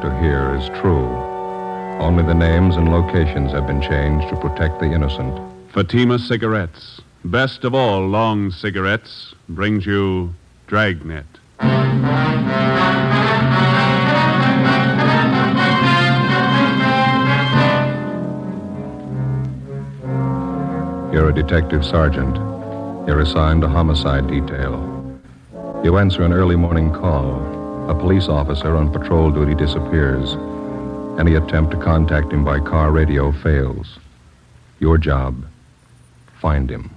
To hear is true. Only the names and locations have been changed to protect the innocent. Fatima Cigarettes, best of all long cigarettes, brings you Dragnet. You're a detective sergeant. You're assigned a homicide detail. You answer an early morning call. A police officer on patrol duty disappears. Any attempt to contact him by car radio fails. Your job find him.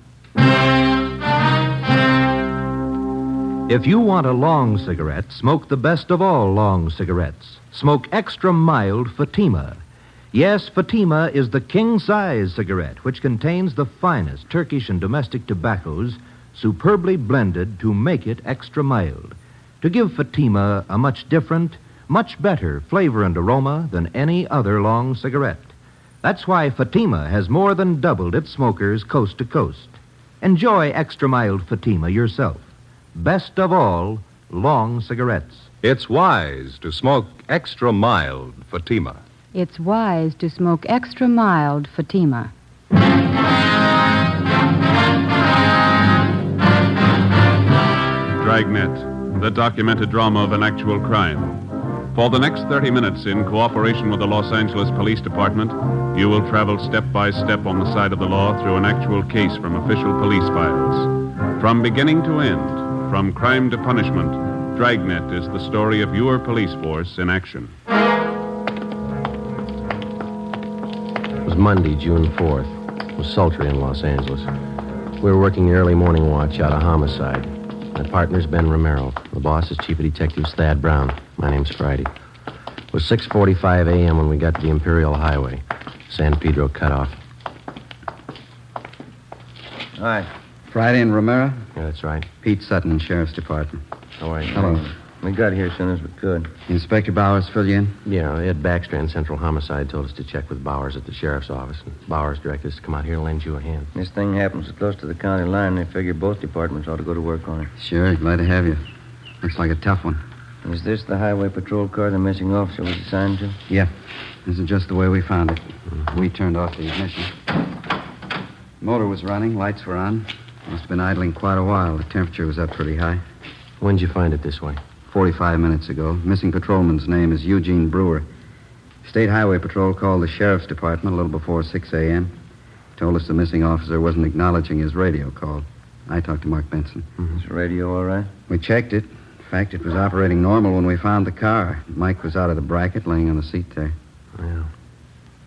If you want a long cigarette, smoke the best of all long cigarettes. Smoke extra mild Fatima. Yes, Fatima is the king size cigarette, which contains the finest Turkish and domestic tobaccos superbly blended to make it extra mild. To give Fatima a much different, much better flavor and aroma than any other long cigarette. That's why Fatima has more than doubled its smokers coast to coast. Enjoy extra mild Fatima yourself. Best of all, long cigarettes. It's wise to smoke extra mild Fatima. It's wise to smoke extra mild Fatima. Dragnet, the documented drama of an actual crime. For the next 30 minutes, in cooperation with the Los Angeles Police Department, you will travel step by step on the side of the law through an actual case from official police files. From beginning to end, from crime to punishment, Dragnet is the story of your police force in action. It was Monday, June 4th. It was sultry in Los Angeles. We were working the early morning watch out of homicide. My partner's Ben Romero. The boss is Chief of Detectives Thad Brown. My name's Friday. It was 6.45 a.m. when we got to the Imperial Highway. San Pedro cutoff. Hi. Friday and Romero? Yeah, that's right. Pete Sutton, Sheriff's Department. How are you? Hello. We got here as soon as we could. Inspector Bowers fill you in? Yeah, Ed Baxter and Central Homicide told us to check with Bowers at the sheriff's office. And Bowers directed us to come out here and lend you a hand. This thing happens close to the county line. They figure both departments ought to go to work on it. Sure, glad to have you. Looks like a tough one. Is this the highway patrol car the missing officer was assigned to? Yeah. This is just the way we found it. Mm-hmm. We turned off the ignition. Motor was running, lights were on. Must have been idling quite a while. The temperature was up pretty high. When'd you find it this way? 45 minutes ago. Missing patrolman's name is Eugene Brewer. State Highway Patrol called the Sheriff's Department a little before 6 a.m. Told us the missing officer wasn't acknowledging his radio call. I talked to Mark Benson. Mm-hmm. Is the radio all right? We checked it. In fact, it was operating normal when we found the car. Mike was out of the bracket, laying on the seat there. Yeah.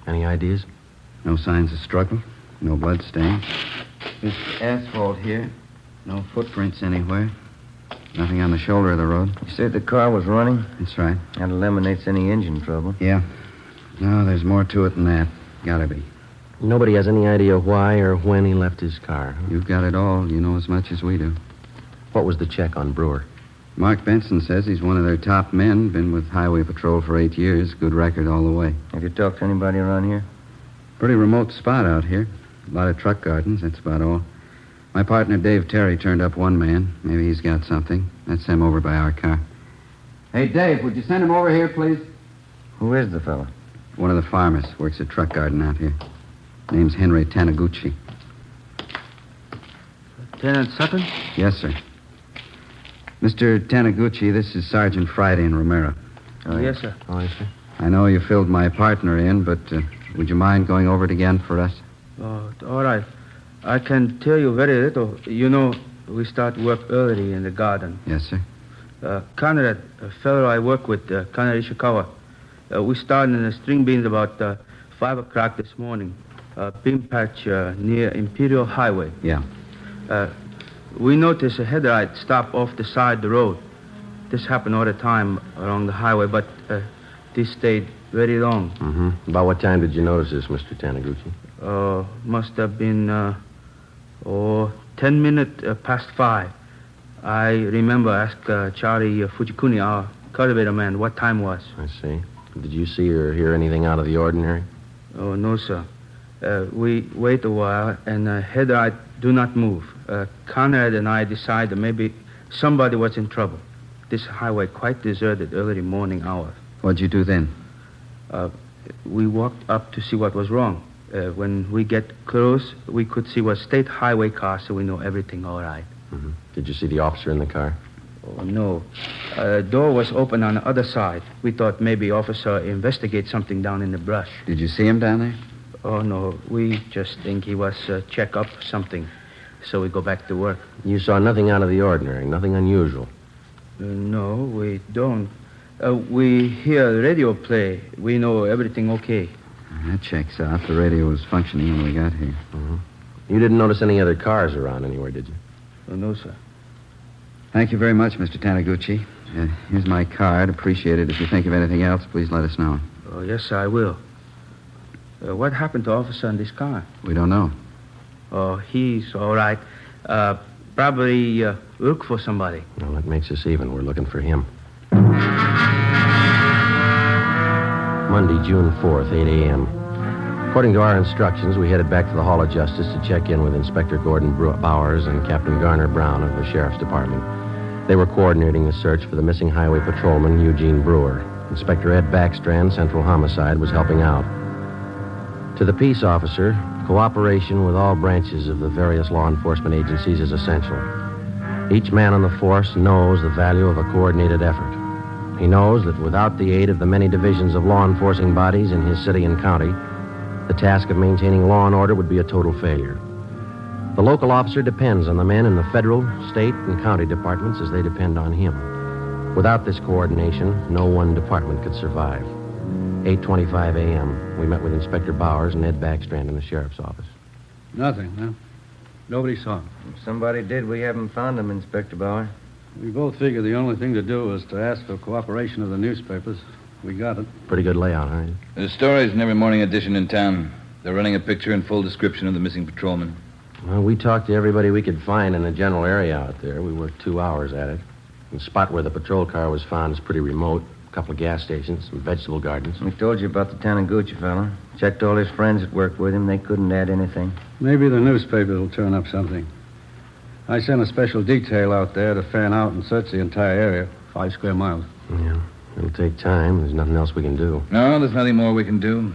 Any ideas? No signs of struggle. No blood stains. This asphalt here. No footprints anywhere. Nothing on the shoulder of the road. You said the car was running? That's right. That eliminates any engine trouble. Yeah. No, there's more to it than that. Gotta be. Nobody has any idea why or when he left his car. huh? You've got it all. You know as much as we do. What was the check on Brewer? Mark Benson says he's one of their top men. Been with Highway Patrol for eight years. Good record all the way. Have you talked to anybody around here? Pretty remote spot out here. A lot of truck gardens. That's about all. My partner, Dave Terry, turned up one man. Maybe he's got something. That's him over by our car. Hey, Dave, would you send him over here, please? Who is the fellow? One of the farmers. Works a truck garden out here. Name's Henry Taniguchi. Lieutenant Sutton? Yes, sir. Mr. Taniguchi, this is Sergeant Friday in Romero. Oh, yes, sir. Oh, I see. I know you filled my partner in, but uh, would you mind going over it again for us? Oh, all right. I can tell you very little. You know, we start work early in the garden. Yes, sir. Uh, Conrad, a fellow I work with, uh, Conrad Ishikawa, uh, we started in the string beans about uh, 5 o'clock this morning. Uh, bean patch uh, near Imperial Highway. Yeah. Uh, we noticed a headlight stop off the side of the road. This happened all the time along the highway, but uh, this stayed very long. Mm-hmm. About what time did you notice this, Mr. Taniguchi? Uh, must have been, oh, 10 minutes uh, past 5. I remember ask uh, Charlie uh, Fujikuni, our cultivator man, what time was. I see. Did you see or hear anything out of the ordinary? Oh, no, sir. Uh, we wait a while, and uh, headlight do not move. Uh, Conrad and I decide that maybe somebody was in trouble. This highway quite deserted early morning hour. What'd you do then? Uh, we walked up to see what was wrong. Uh, when we get close, we could see was state highway car, so we know everything all right. Mm-hmm. Did you see the officer in the car? Oh, no. Uh, door was open on the other side. We thought maybe officer investigate something down in the brush. Did you see him down there? Oh, no. We just think he was uh, check up something. So we go back to work. You saw nothing out of the ordinary, nothing unusual. Uh, no, we don't. Uh, we hear radio play. We know everything okay. That checks out. The radio was functioning when we got here. Mm-hmm. You didn't notice any other cars around anywhere, did you? Oh, no, sir. Thank you very much, Mr. Taniguchi. Uh, here's my card. Appreciate it. If you think of anything else, please let us know. Oh, yes, sir, I will. Uh, what happened to officer in this car? We don't know. Oh, he's all right. Uh, probably uh, look for somebody. Well, that makes us even. We're looking for him. Monday, June 4th, 8 a.m. According to our instructions, we headed back to the Hall of Justice to check in with Inspector Gordon Bowers and Captain Garner Brown of the Sheriff's Department. They were coordinating the search for the missing highway patrolman, Eugene Brewer. Inspector Ed Backstrand, Central Homicide, was helping out. To the peace officer, cooperation with all branches of the various law enforcement agencies is essential. Each man on the force knows the value of a coordinated effort. He knows that without the aid of the many divisions of law enforcing bodies in his city and county, the task of maintaining law and order would be a total failure. The local officer depends on the men in the federal, state, and county departments as they depend on him. Without this coordination, no one department could survive. 8.25 a.m., we met with Inspector Bowers and Ed Backstrand in the sheriff's office. Nothing, huh? Nobody saw him. If somebody did, we haven't found him, Inspector Bauer. We both figured the only thing to do was to ask for cooperation of the newspapers. We got it. Pretty good layout, huh? There's stories in every morning edition in town. They're running a picture and full description of the missing patrolman. Well, we talked to everybody we could find in the general area out there. We worked two hours at it. The spot where the patrol car was found is pretty remote. A couple of gas stations, some vegetable gardens. We told you about the Taniguchi fella. Checked all his friends that worked with him. They couldn't add anything. Maybe the newspapers will turn up something. I sent a special detail out there to fan out and search the entire area, five square miles. Yeah, it'll take time. There's nothing else we can do. No, there's nothing more we can do.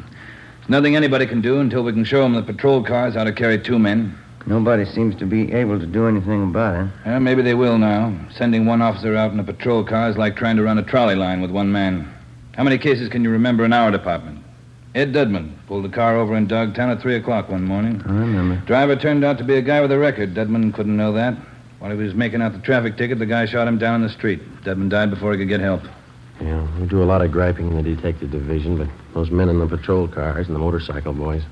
There's nothing anybody can do until we can show them the patrol cars how to carry two men. Nobody seems to be able to do anything about it. Yeah, maybe they will now. Sending one officer out in a patrol car is like trying to run a trolley line with one man. How many cases can you remember in our department? Ed Dudman pulled a car over in Dogtown at 3 o'clock one morning. I remember. Driver turned out to be a guy with a record. Dudman couldn't know that. While he was making out the traffic ticket, the guy shot him down in the street. Dudman died before he could get help. Yeah, we do a lot of griping in the detective division, but those men in the patrol cars and the motorcycle boys,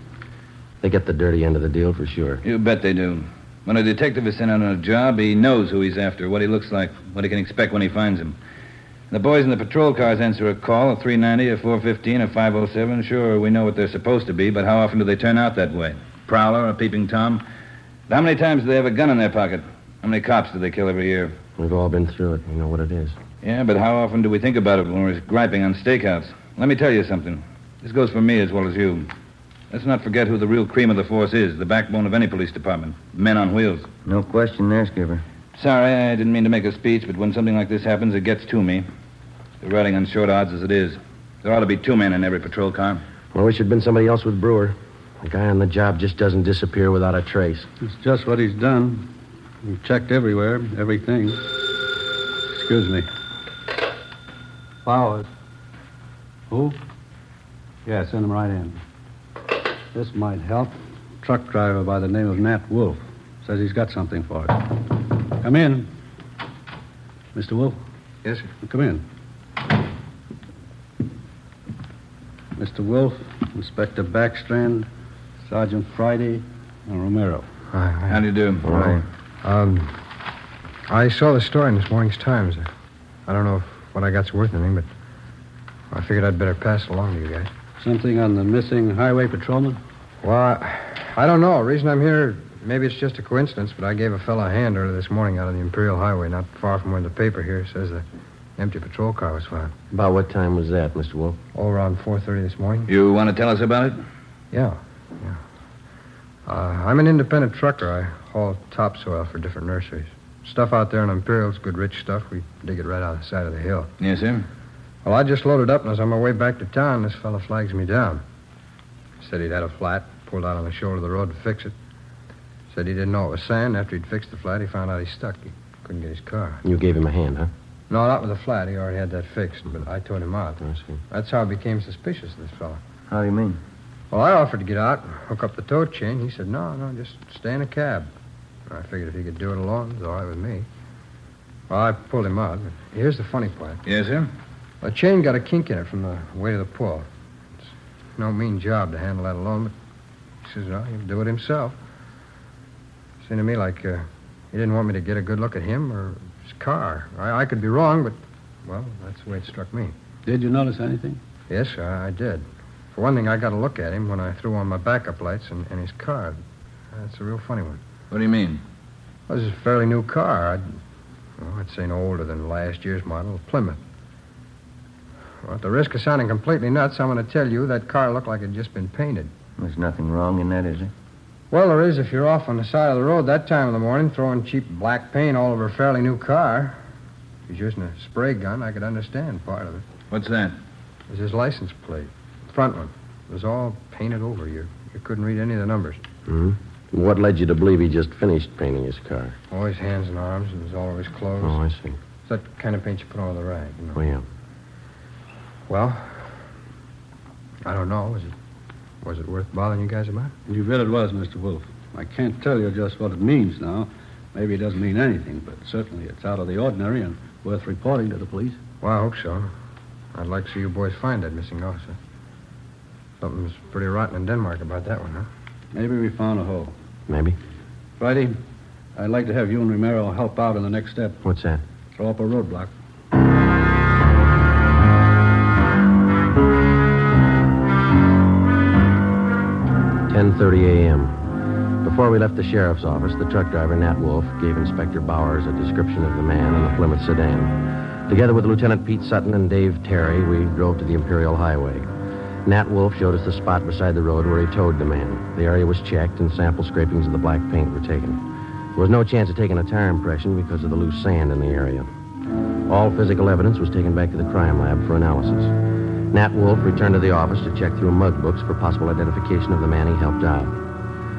they get the dirty end of the deal for sure. You bet they do. When a detective is sent out on a job, he knows who he's after, what he looks like, what he can expect when he finds him. The boys in the patrol cars answer a call, a 390, a 415, a 507. Sure, we know what they're supposed to be, but how often do they turn out that way? Prowler, a peeping Tom? How many times do they have a gun in their pocket? How many cops do they kill every year? We've all been through it. We know what it is. Yeah, but how often do we think about it when we're griping on stakeouts? Let me tell you something. This goes for me as well as you. Let's not forget who the real cream of the force is, the backbone of any police department. Men on wheels. No question there, Skipper. Sorry, I didn't mean to make a speech, but when something like this happens, it gets to me. They're riding on short odds as it is. There ought to be two men in every patrol car. Well, wish it'd been somebody else with Brewer. The guy on the job just doesn't disappear without a trace. It's just what he's done. We've checked everywhere, everything. Excuse me. Flowers. Who? Yeah, send him right in. This might help. Truck driver by the name of Nat Wolf. Says he's got something for us. Come in. Mr. Wolf? Yes, sir. Come in. Mr. Wolf, Inspector Backstrand, Sergeant Friday, and Romero. How do you do? All right. Um, I saw the story in this morning's Times. I don't know if what I got's worth anything, but I figured I'd better pass it along to you guys. Something on the missing highway patrolman? Well, I, I don't know. The reason I'm here, maybe it's just a coincidence, but I gave a fellow a hand earlier this morning out on the Imperial Highway, not far from where the paper here says the empty patrol car was found. About what time was that, Mr. Wolf? Oh, around 4.30 this morning. You want to tell us about it? Yeah, yeah. Uh, I'm an independent trucker. I haul topsoil for different nurseries. Stuff out there in Imperial's good rich stuff. We dig it right out of the side of the hill. Yes, sir. Well, I just loaded up, and as on my way back to town, this fellow flags me down. Said he'd had a flat, pulled out on the shoulder of the road to fix it. Said he didn't know it was sand. After he'd fixed the flat, he found out he stuck. He couldn't get his car. You gave him a hand, huh? No, not with the flat. He already had that fixed, but I towed him out. I see. That's how I became suspicious of this fellow. How do you mean? Well, I offered to get out and hook up the tow chain. He said, no, no, just stay in a cab. I figured if he could do it alone, it was all right with me. Well, I pulled him out. But here's the funny part. Yes, sir. The chain got a kink in it from the weight of the pull. It's no mean job to handle that alone, but he says, well, he'll do it himself. Seemed to me like uh, he didn't want me to get a good look at him or his car. I, I could be wrong, but, well, that's the way it struck me. Did you notice anything? Yes, I, I did. For one thing, I got a look at him when I threw on my backup lights and, and his car. That's a real funny one. What do you mean? Well, this is a fairly new car. I'd, well, I'd say no older than last year's model, Plymouth. Well, at the risk of sounding completely nuts, I'm going to tell you that car looked like it had just been painted. There's nothing wrong in that, is there? Well, there is if you're off on the side of the road that time of the morning throwing cheap black paint all over a fairly new car. If he's using a spray gun, I could understand part of it. What's that? It was his license plate, front one. It was all painted over. You, you couldn't read any of the numbers. hmm What led you to believe he just finished painting his car? All his hands and arms, and it all over his clothes. Oh, I see. It's that kind of paint you put on the rag, you know. Oh, yeah. Well, I don't know. Was it was it worth bothering you guys about? You bet it was, Mr. Wolf. I can't tell you just what it means now. Maybe it doesn't mean anything, but certainly it's out of the ordinary and worth reporting to the police. Well, I hope so. I'd like to see you boys find that missing officer. Something's pretty rotten in Denmark about that one, huh? Maybe we found a hole. Maybe. Friday, I'd like to have you and Romero help out in the next step. What's that? Throw up a roadblock. Ten thirty a.m. Before we left the sheriff's office, the truck driver, Nat Wolf, gave Inspector Bowers a description of the man in the Plymouth sedan. Together with Lieutenant Pete Sutton and Dave Terry, we drove to the Imperial Highway. Nat Wolf showed us the spot beside the road where he towed the man. The area was checked, and sample scrapings of the black paint were taken. There was no chance of taking a tire impression because of the loose sand in the area. All physical evidence was taken back to the crime lab for analysis. Nat Wolf returned to the office to check through mug books for possible identification of the man he helped out.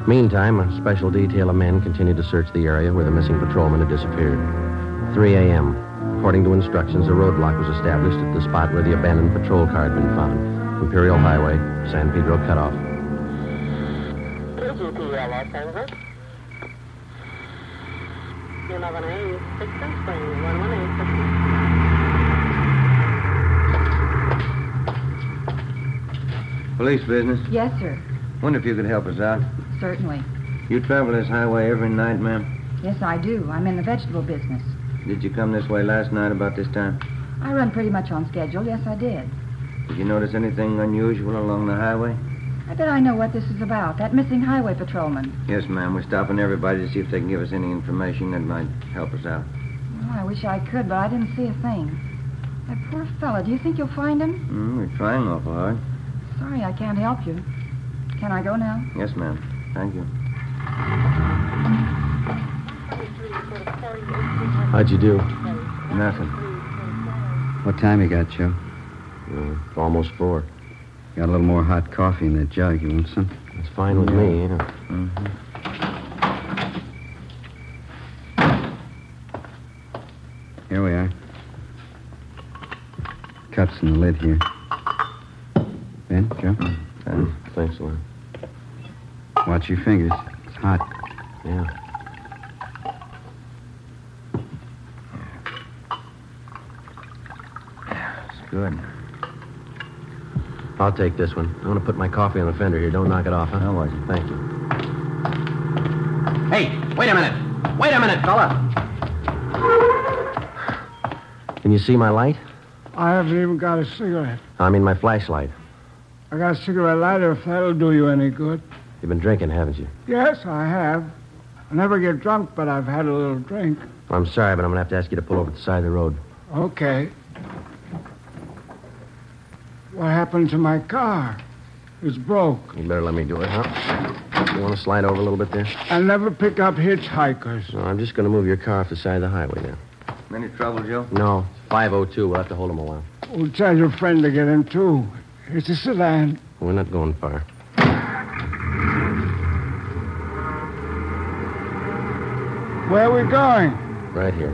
Meantime, a special detail of men continued to search the area where the missing patrolman had disappeared. 3 a.m. According to instructions, a roadblock was established at the spot where the abandoned patrol car had been found. Imperial Highway, San Pedro cutoff. KGPL Angeles. 11A, 6 and Spring, 118, Police business. Yes, sir. Wonder if you could help us out. Certainly. You travel this highway every night, ma'am? Yes, I do. I'm in the vegetable business. Did you come this way last night about this time? I run pretty much on schedule. Yes, I did. Did you notice anything unusual along the highway? I bet I know what this is about. That missing highway patrolman. Yes, ma'am. We're stopping everybody to see if they can give us any information that might help us out. Oh, I wish I could, but I didn't see a thing. That poor fellow. Do you think you'll find him? Mm, we're trying awful hard. Sorry, I can't help you. Can I go now? Yes, ma'am. Thank you. How'd you do? Nothing. What time you got, Joe? Uh, almost four. Got a little more hot coffee in that jug. You want some? It's fine with me, yeah. Here we are. Cups in the lid here. Ben, Joe? Uh, thanks a lot. Watch your fingers. It's hot. Yeah. It's good. I'll take this one. I'm going to put my coffee on the fender here. Don't knock it off, huh? No worries. Thank you. Hey, wait a minute. Wait a minute, fella. Can you see my light? I haven't even got a cigarette. I mean, my flashlight. I got a cigarette lighter if that'll do you any good. You've been drinking, haven't you? Yes, I have. I never get drunk, but I've had a little drink. I'm sorry, but I'm going to have to ask you to pull over to the side of the road. Okay. What happened to my car? It's broke. You better let me do it, huh? You want to slide over a little bit there? I'll never pick up hitchhikers. No, I'm just going to move your car off the side of the highway now. Any trouble, Joe? No, 502. We'll have to hold him a while. Well, tell your friend to get in, too. It's a sedan. We're not going far. Where are we going? Right here.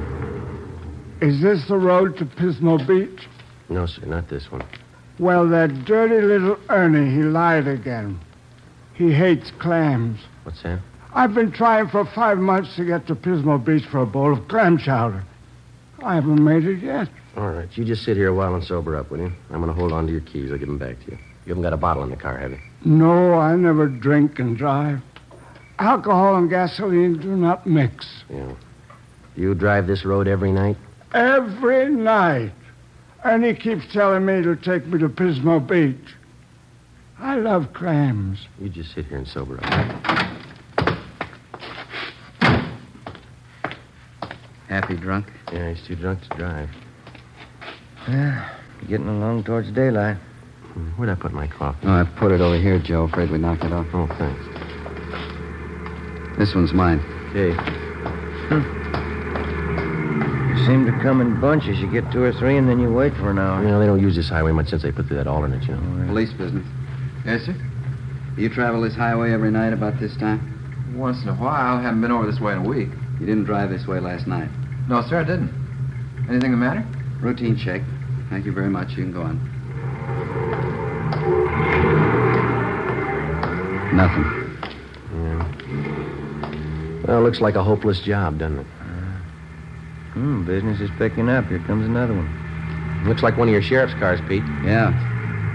Is this the road to Pismo Beach? No, sir, not this one. Well, that dirty little Ernie, he lied again. He hates clams. What's that? I've been trying for five months to get to Pismo Beach for a bowl of clam chowder. I haven't made it yet. All right, you just sit here a while and sober up, will you? I'm going to hold on to your keys. I'll give them back to you. You haven't got a bottle in the car, have you? No, I never drink and drive. Alcohol and gasoline do not mix. Yeah. You drive this road every night? Every night. And he keeps telling me to take me to Pismo Beach. I love clams. You just sit here and sober up. Happy drunk? Yeah, he's too drunk to drive. Yeah, getting along towards daylight. Hmm, Where'd I put my coffee? Oh, I put it over here, Joe. Afraid we knocked it off. Oh, thanks. This one's mine. Okay. You seem to come in bunches. You get two or three, and then you wait for an hour. You know, they don't use this highway much since they put through that alternate, you know. Police business. Yes, sir? You travel this highway every night about this time? Once in a while. Haven't been over this way in a week. You didn't drive this way last night. No, sir, I didn't. Anything the matter? Routine check. Thank you very much. You can go on. Nothing. Yeah. Well, looks like a hopeless job, doesn't it? Hmm, business is picking up. Here comes another one. Looks like one of your sheriff's cars, Pete. Yeah.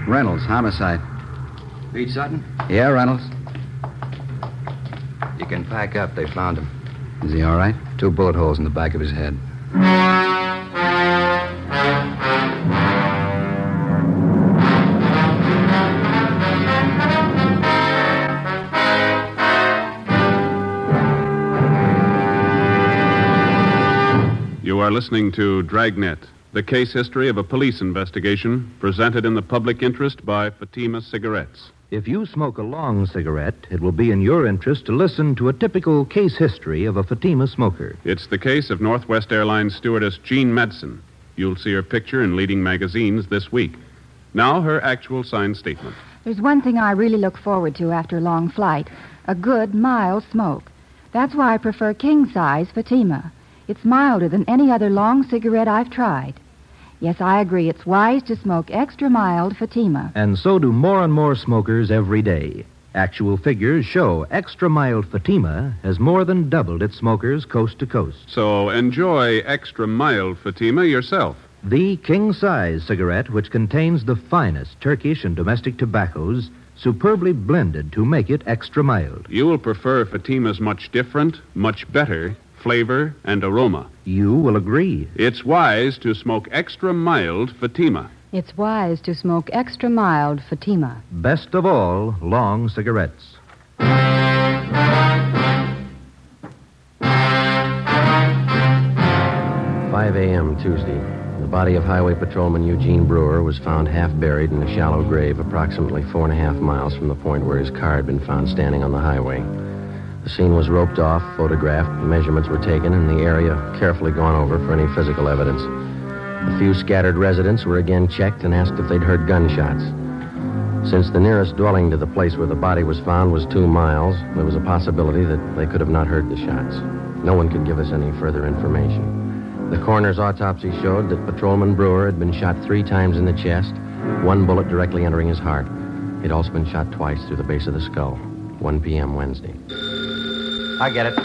Reynolds, homicide. Pete Sutton? Yeah, Reynolds. You can pack up. They found him. Is he all right? Two bullet holes in the back of his head. You are listening to Dragnet, the case history of a police investigation presented in the public interest by Fatima Cigarettes. If you smoke a long cigarette, it will be in your interest to listen to a typical case history of a Fatima smoker. It's the case of Northwest Airlines stewardess Jean Medson. You'll see her picture in leading magazines this week. Now, her actual signed statement. There's one thing I really look forward to after a long flight a good, mild smoke. That's why I prefer king size Fatima. It's milder than any other long cigarette I've tried. Yes, I agree. It's wise to smoke extra mild Fatima. And so do more and more smokers every day. Actual figures show extra mild Fatima has more than doubled its smokers coast to coast. So enjoy extra mild Fatima yourself. The king size cigarette, which contains the finest Turkish and domestic tobaccos, superbly blended to make it extra mild. You will prefer Fatima's much different, much better flavor and aroma. You will agree. It's wise to smoke extra mild Fatima. It's wise to smoke extra mild Fatima. Best of all, long cigarettes. 5 a.m. Tuesday. The body of Highway Patrolman Eugene Brewer was found half buried in a shallow grave approximately four and a half miles from the point where his car had been found standing on the highway. The scene was roped off, photographed, measurements were taken, and the area carefully gone over for any physical evidence. A few scattered residents were again checked and asked if they'd heard gunshots. Since the nearest dwelling to the place where the body was found was two miles, there was a possibility that they could have not heard the shots. No one could give us any further information. The coroner's autopsy showed that Patrolman Brewer had been shot three times in the chest, one bullet directly entering his heart. He'd also been shot twice through the base of the skull. 1 p.m. Wednesday. I get it.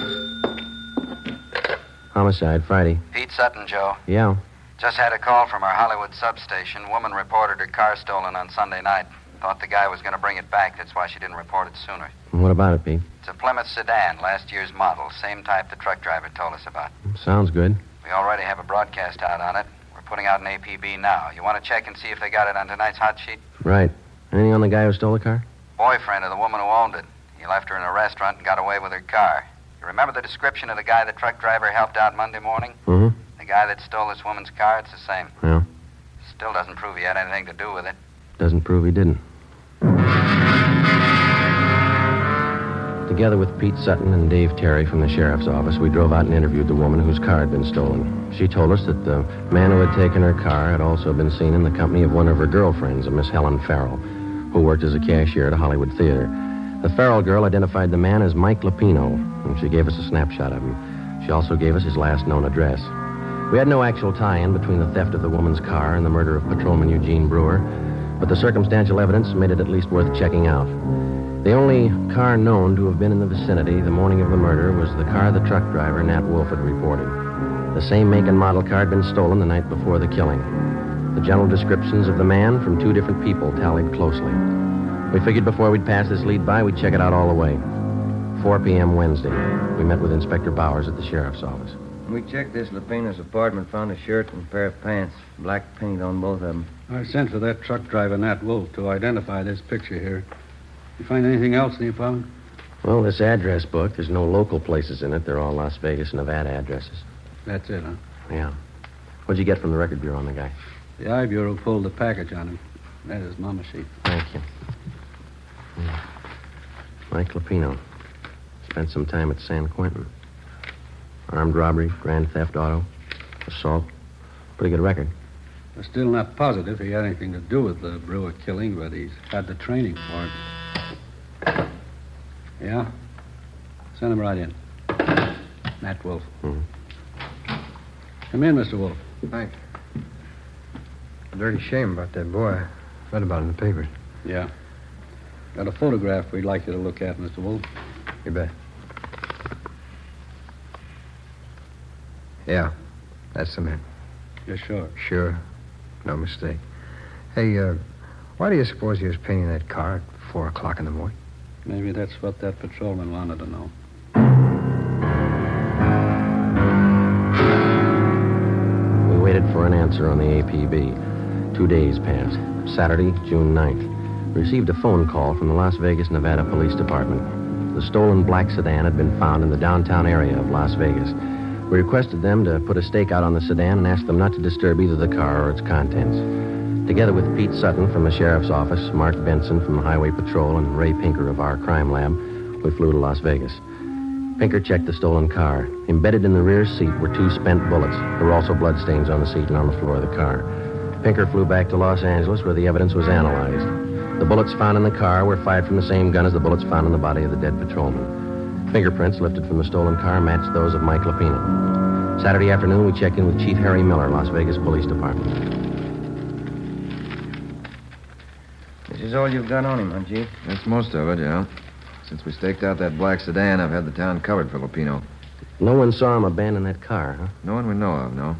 Homicide, Friday. Pete Sutton, Joe. Yeah. Just had a call from our Hollywood substation. Woman reported her car stolen on Sunday night. Thought the guy was going to bring it back. That's why she didn't report it sooner. What about it, Pete? It's a Plymouth sedan, last year's model. Same type the truck driver told us about. Sounds good. We already have a broadcast out on it. We're putting out an APB now. You want to check and see if they got it on tonight's hot sheet? Right. Anything on the guy who stole the car? Boyfriend of the woman who owned it. He left her in a restaurant and got away with her car. You remember the description of the guy the truck driver helped out Monday morning? Mm-hmm. The guy that stole this woman's car? It's the same. Yeah. Still doesn't prove he had anything to do with it. Doesn't prove he didn't. Together with Pete Sutton and Dave Terry from the sheriff's office, we drove out and interviewed the woman whose car had been stolen. She told us that the man who had taken her car had also been seen in the company of one of her girlfriends, a Miss Helen Farrell, who worked as a cashier at a Hollywood theater. The Farrell girl identified the man as Mike Lupino, and she gave us a snapshot of him. She also gave us his last known address. We had no actual tie-in between the theft of the woman's car and the murder of Patrolman Eugene Brewer, but the circumstantial evidence made it at least worth checking out. The only car known to have been in the vicinity the morning of the murder was the car the truck driver, Nat Wolf, had reported. The same make and model car had been stolen the night before the killing. The general descriptions of the man from two different people tallied closely. We figured before we'd pass this lead by, we'd check it out all the way. 4 p.m. Wednesday. We met with Inspector Bowers at the sheriff's office. We checked this Lupino's apartment, found a shirt and a pair of pants, black paint on both of them. I sent for that truck driver, Nat Wolf, to identify this picture here. You find anything else in the apartment? Well, this address book, there's no local places in it. They're all Las Vegas, and Nevada addresses. That's it, huh? Yeah. What'd you get from the record bureau on the guy? The I Bureau pulled the package on him. That is Mama sheet. Thank you. Yeah. Mike Lupino. Spent some time at San Quentin. Armed robbery, grand theft auto, assault. Pretty good record. We're still not positive he had anything to do with the Brewer killing, but he's had the training for it. Yeah? Send him right in. Nat Wolf. Mhm. Come in, Mr. Wolf. Thanks. Dirty shame about that boy. Read about it in the papers. Yeah. Got a photograph we'd like you to look at, Mr. Wolf. You bet. Yeah, that's the man. You're sure? Sure. No mistake. Hey, uh, why do you suppose he was painting that car at four o'clock in the morning? Maybe that's what that patrolman wanted to know. We waited for an answer on the APB. Two days passed. Saturday, June 9th. Received a phone call from the Las Vegas, Nevada Police Department. The stolen black sedan had been found in the downtown area of Las Vegas. We requested them to put a stake out on the sedan and asked them not to disturb either the car or its contents. Together with Pete Sutton from the sheriff's office, Mark Benson from the Highway Patrol, and Ray Pinker of our crime lab, we flew to Las Vegas. Pinker checked the stolen car. Embedded in the rear seat were two spent bullets. There were also bloodstains on the seat and on the floor of the car. Pinker flew back to Los Angeles where the evidence was analyzed. The bullets found in the car were fired from the same gun as the bullets found in the body of the dead patrolman. Fingerprints lifted from the stolen car matched those of Mike Lupino. Saturday afternoon, we check in with Chief Harry Miller, Las Vegas Police Department. This is all you've got on him, huh, Chief? That's most of it, yeah. Since we staked out that black sedan, I've had the town covered for Lupino. No one saw him abandon that car, huh? No one we know of, no.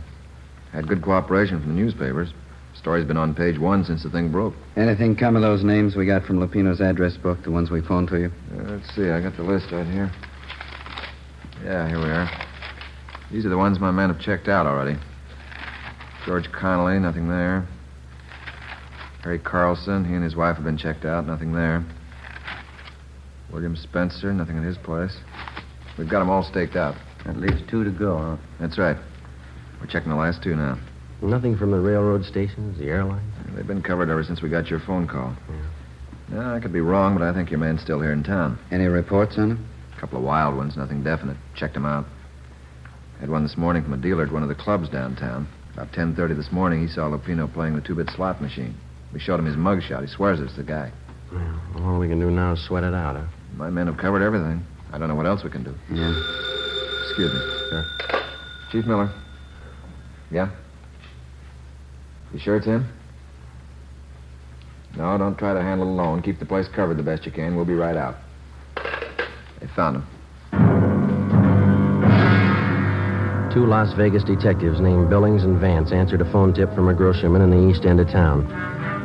Had good cooperation from the newspapers. Story's been on page one since the thing broke. Anything come of those names we got from Lupino's address book, the ones we phoned to you? Uh, let's see, I got the list right here. Yeah, here we are. These are the ones my men have checked out already. George Connolly, nothing there. Harry Carlson, he and his wife have been checked out, nothing there. William Spencer, nothing at his place. We've got them all staked out. That leaves two to go, huh? That's right. We're checking the last two now. Nothing from the railroad stations, the airlines? They've been covered ever since we got your phone call. Yeah, I could be wrong, but I think your man's still here in town. Any reports on him? A couple of wild ones, nothing definite. Checked him out. Had one this morning from a dealer at one of the clubs downtown. About 10.30 this morning, he saw Lupino playing the two-bit slot machine. We showed him his mugshot. He swears it's the guy. Well, all we can do now is sweat it out, huh? My men have covered everything. I don't know what else we can do. Yeah. Excuse me. Sure. Chief Miller. Yeah? You sure it's him? No, don't try to handle it alone. Keep the place covered the best you can. We'll be right out. They found him. Two Las Vegas detectives named Billings and Vance answered a phone tip from a groceryman in the east end of town.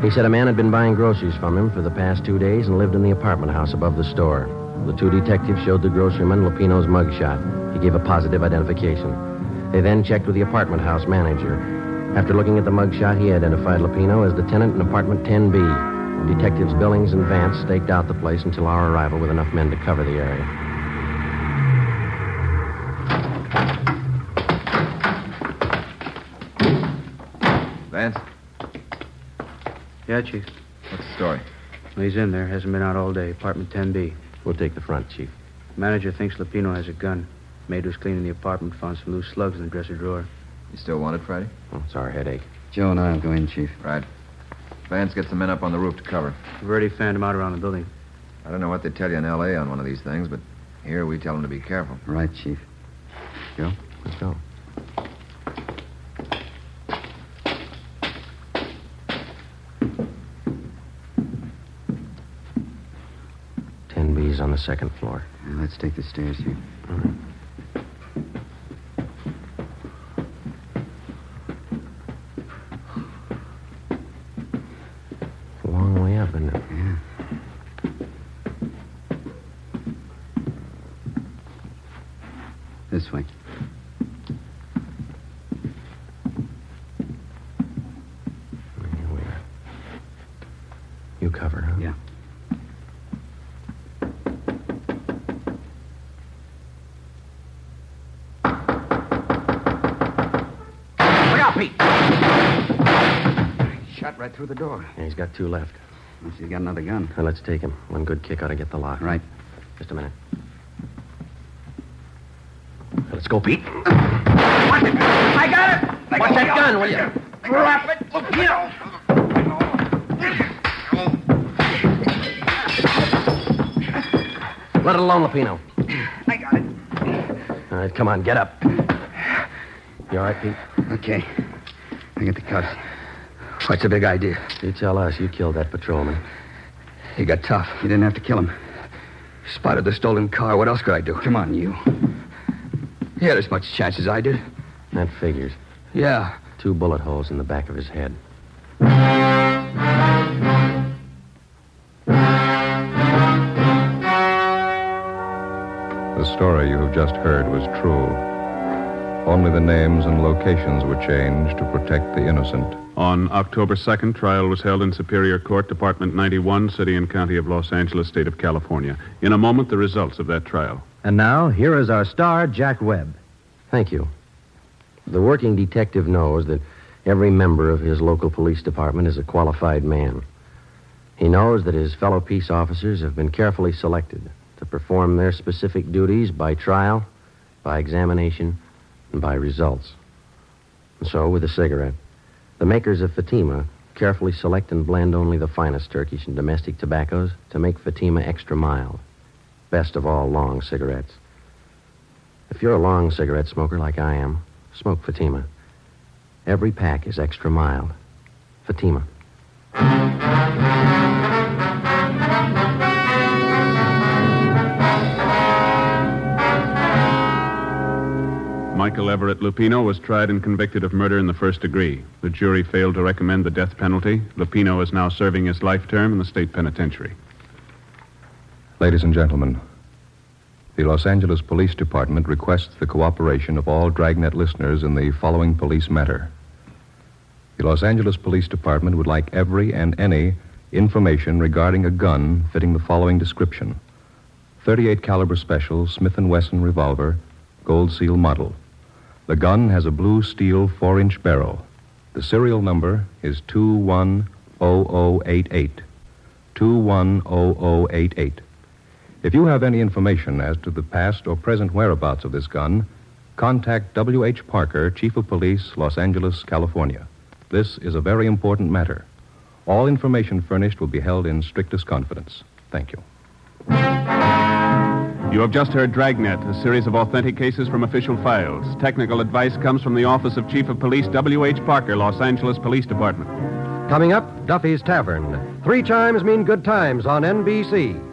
He said a man had been buying groceries from him for the past two days and lived in the apartment house above the store. The two detectives showed the groceryman Lupino's mugshot. He gave a positive identification. They then checked with the apartment house manager. After looking at the mugshot, he identified Lupino as the tenant in apartment 10B. Detectives Billings and Vance staked out the place until our arrival with enough men to cover the area. Vance, Yeah, Chief. what's the story? Well, he's in there. Hasn't been out all day. Apartment 10B. We'll take the front, Chief. Manager thinks Lupino has a gun. Maid was cleaning the apartment, found some loose slugs in the dresser drawer. You still want it, Friday? Oh, it's our headache. Joe and I'll go in, Chief. Right. Vance, get some men up on the roof to cover. We've already fanned them out around the building. I don't know what they tell you in L.A. on one of these things, but here we tell them to be careful. Right, Chief. Joe? Let's go. Ten B's on the second floor. Yeah, let's take the stairs here. All right. It's a long way up, isn't it? Yeah. This way. Here we are. You cover, huh? Yeah. Look! Shot right through the door. Yeah, he's got two left. Unless he's got another gun. Now, let's take him. One good kick ought to get the lock. Right. Just a minute. Now, let's go, Pete. I got it! Watch that gun, will you? Drop it! Lupino! Let it alone, Lupino. I got it. All right, come on, get up. You all right, Pete? Okay. I get the cuffs. What's the big idea? You tell us. You killed that patrolman. He got tough. You didn't have to kill him. Spotted the stolen car. What else could I do? Come on, you. He had as much chance as I did. That figures. Yeah. Two bullet holes in the back of his head. The story you have just heard was true. Only the names and locations were changed to protect the innocent. On October 2nd, trial was held in Superior Court, Department 91, City and County of Los Angeles, State of California. In a moment, the results of that trial. And now, here is our star, Jack Webb. Thank you. The working detective knows that every member of his local police department is a qualified man. He knows that his fellow peace officers have been carefully selected to perform their specific duties by trial, by examination, and by results. And so, with a cigarette, the makers of Fatima carefully select and blend only the finest Turkish and domestic tobaccos to make Fatima extra mild. Best of all, long cigarettes. If you're a long cigarette smoker like I am, smoke Fatima. Every pack is extra mild. Fatima. Everett Lupino was tried and convicted of murder in the first degree. The jury failed to recommend the death penalty. Lupino is now serving his life term in the state penitentiary. Ladies and gentlemen, the Los Angeles Police Department requests the cooperation of all Dragnet listeners in the following police matter. The Los Angeles Police Department would like every and any information regarding a gun fitting the following description: 38 caliber special Smith & Wesson revolver, gold seal model. The gun has a blue steel 4-inch barrel. The serial number is 210088. 210088. If you have any information as to the past or present whereabouts of this gun, contact W.H. Parker, Chief of Police, Los Angeles, California. This is a very important matter. All information furnished will be held in strictest confidence. Thank you. You have just heard Dragnet, a series of authentic cases from official files. Technical advice comes from the Office of Chief of Police W.H. Parker, Los Angeles Police Department. Coming up, Duffy's Tavern. Three chimes mean good times on NBC.